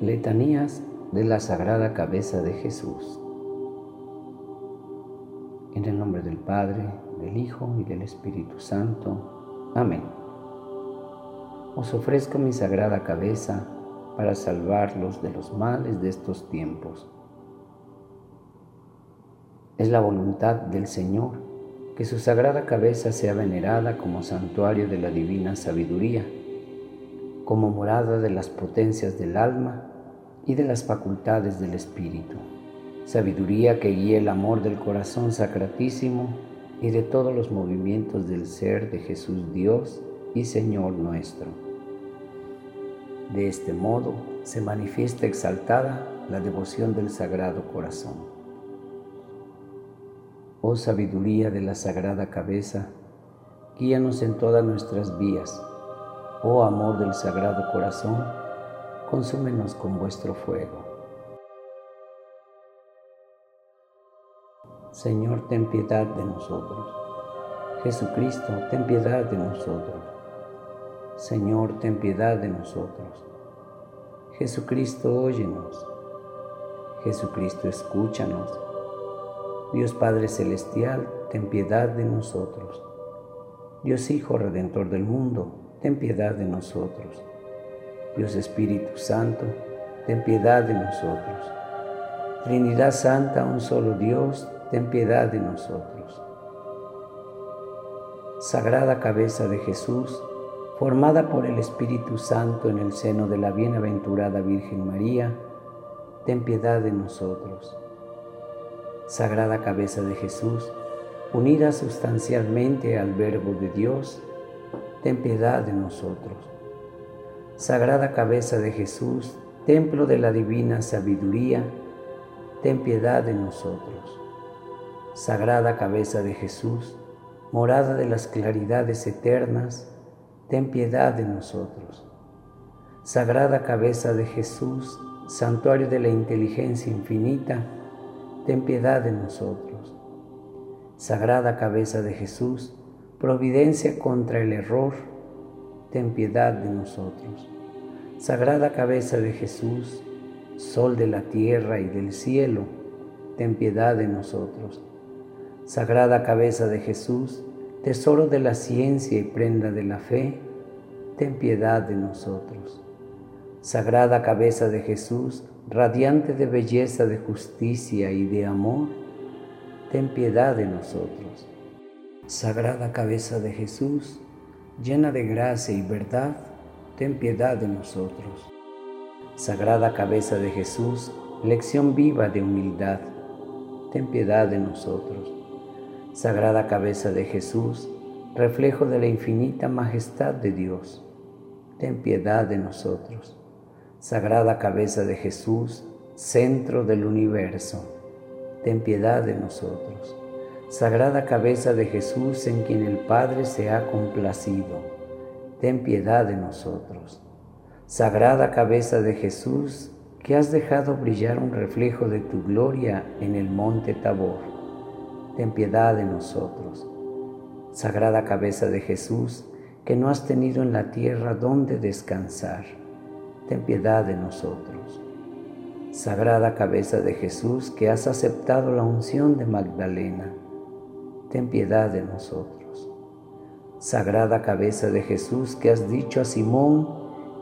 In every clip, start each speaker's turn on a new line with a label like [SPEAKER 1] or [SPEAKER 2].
[SPEAKER 1] Letanías de la Sagrada Cabeza de Jesús. En el nombre del Padre, del Hijo y del Espíritu Santo. Amén. Os ofrezco mi sagrada cabeza para salvarlos de los males de estos tiempos. Es la voluntad del Señor que su sagrada cabeza sea venerada como santuario de la divina sabiduría como morada de las potencias del alma y de las facultades del espíritu, sabiduría que guíe el amor del corazón sacratísimo y de todos los movimientos del ser de Jesús Dios y Señor nuestro. De este modo se manifiesta exaltada la devoción del Sagrado Corazón. Oh sabiduría de la Sagrada Cabeza, guíanos en todas nuestras vías Oh amor del Sagrado Corazón, consúmenos con vuestro fuego. Señor, ten piedad de nosotros. Jesucristo, ten piedad de nosotros. Señor, ten piedad de nosotros. Jesucristo, óyenos. Jesucristo, escúchanos. Dios Padre Celestial, ten piedad de nosotros. Dios Hijo Redentor del mundo, ten piedad de nosotros. Dios Espíritu Santo, ten piedad de nosotros. Trinidad Santa, un solo Dios, ten piedad de nosotros. Sagrada cabeza de Jesús, formada por el Espíritu Santo en el seno de la bienaventurada Virgen María, ten piedad de nosotros. Sagrada cabeza de Jesús, unida sustancialmente al Verbo de Dios, ten piedad de nosotros. Sagrada cabeza de Jesús, templo de la divina sabiduría, ten piedad de nosotros. Sagrada cabeza de Jesús, morada de las claridades eternas, ten piedad de nosotros. Sagrada cabeza de Jesús, santuario de la inteligencia infinita, ten piedad de nosotros. Sagrada cabeza de Jesús, providencia contra el error, ten piedad de nosotros. Sagrada cabeza de Jesús, sol de la tierra y del cielo, ten piedad de nosotros. Sagrada cabeza de Jesús, tesoro de la ciencia y prenda de la fe, ten piedad de nosotros. Sagrada cabeza de Jesús, radiante de belleza, de justicia y de amor, ten piedad de nosotros. Sagrada cabeza de Jesús, llena de gracia y verdad, ten piedad de nosotros. Sagrada cabeza de Jesús, lección viva de humildad, ten piedad de nosotros. Sagrada cabeza de Jesús, reflejo de la infinita majestad de Dios, ten piedad de nosotros. Sagrada cabeza de Jesús, centro del universo, ten piedad de nosotros. Sagrada cabeza de Jesús en quien el Padre se ha complacido, ten piedad de nosotros. Sagrada cabeza de Jesús, que has dejado brillar un reflejo de tu gloria en el monte Tabor, ten piedad de nosotros. Sagrada cabeza de Jesús, que no has tenido en la tierra donde descansar, ten piedad de nosotros. Sagrada cabeza de Jesús, que has aceptado la unción de Magdalena, ten piedad de nosotros. Sagrada cabeza de Jesús que has dicho a Simón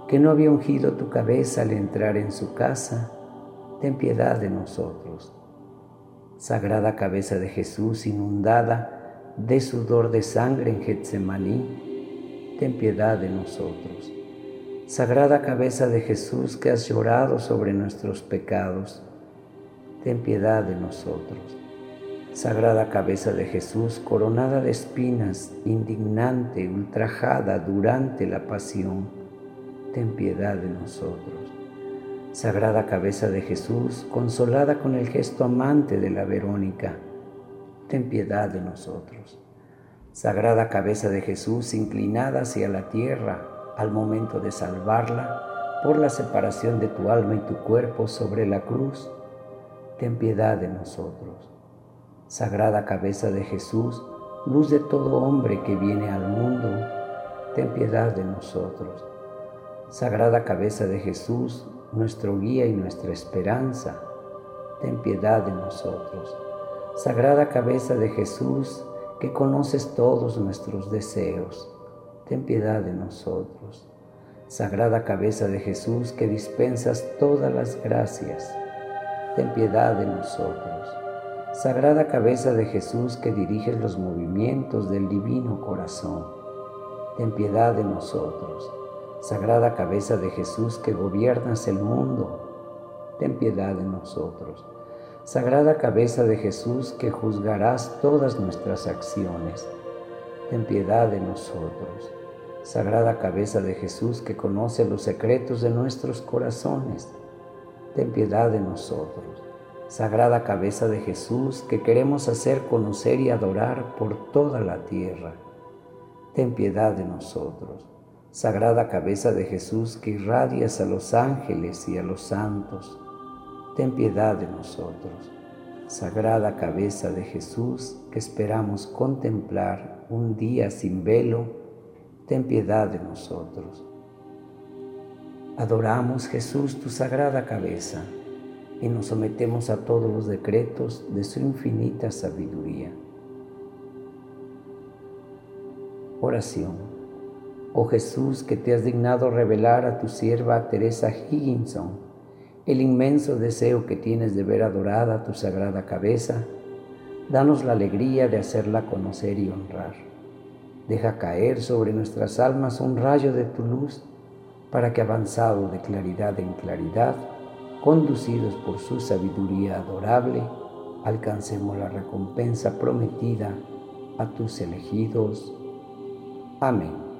[SPEAKER 1] que no había ungido tu cabeza al entrar en su casa, ten piedad de nosotros. Sagrada cabeza de Jesús inundada de sudor de sangre en Getsemaní, ten piedad de nosotros. Sagrada cabeza de Jesús que has llorado sobre nuestros pecados, ten piedad de nosotros. Sagrada cabeza de Jesús, coronada de espinas, indignante, ultrajada durante la pasión, ten piedad de nosotros. Sagrada cabeza de Jesús, consolada con el gesto amante de la Verónica, ten piedad de nosotros. Sagrada cabeza de Jesús, inclinada hacia la tierra al momento de salvarla por la separación de tu alma y tu cuerpo sobre la cruz, ten piedad de nosotros. Sagrada cabeza de Jesús, luz de todo hombre que viene al mundo, ten piedad de nosotros. Sagrada cabeza de Jesús, nuestro guía y nuestra esperanza, ten piedad de nosotros. Sagrada cabeza de Jesús, que conoces todos nuestros deseos, ten piedad de nosotros. Sagrada cabeza de Jesús, que dispensas todas las gracias, ten piedad de nosotros. Sagrada cabeza de Jesús, que diriges los movimientos del divino corazón, ten piedad de nosotros. Sagrada cabeza de Jesús, que gobiernas el mundo, ten piedad de nosotros. Sagrada cabeza de Jesús, que juzgarás todas nuestras acciones, ten piedad de nosotros. Sagrada cabeza de Jesús, que conoce los secretos de nuestros corazones, ten piedad de nosotros. Sagrada cabeza de Jesús, que queremos hacer conocer y adorar por toda la tierra, ten piedad de nosotros. Sagrada cabeza de Jesús, que irradias a los ángeles y a los santos, ten piedad de nosotros. Sagrada cabeza de Jesús, que esperamos contemplar un día sin velo, ten piedad de nosotros. Adoramos Jesús tu sagrada cabeza y nos sometemos a todos los decretos de su infinita sabiduría. Oración. Oh Jesús, que te has dignado revelar a tu sierva Teresa Higginson, el inmenso deseo que tienes de ver adorada tu sagrada cabeza, danos la alegría de hacerla conocer y honrar. Deja caer sobre nuestras almas un rayo de tu luz para que avanzado de claridad en claridad, conducidos por su sabiduría adorable, alcancemos la recompensa prometida a tus elegidos. Amén.